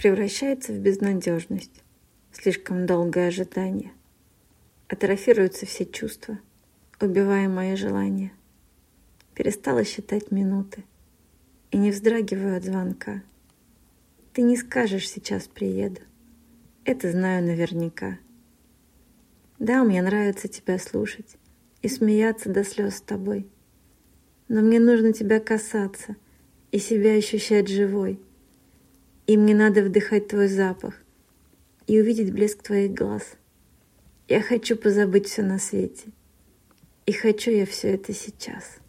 превращается в безнадежность, слишком долгое ожидание. Атрофируются все чувства, убивая мои желания. Перестала считать минуты и не вздрагиваю от звонка. Ты не скажешь «сейчас приеду». Это знаю наверняка. Да, мне нравится тебя слушать и смеяться до слез с тобой. Но мне нужно тебя касаться и себя ощущать живой. И мне надо вдыхать твой запах и увидеть блеск твоих глаз. Я хочу позабыть все на свете. И хочу я все это сейчас.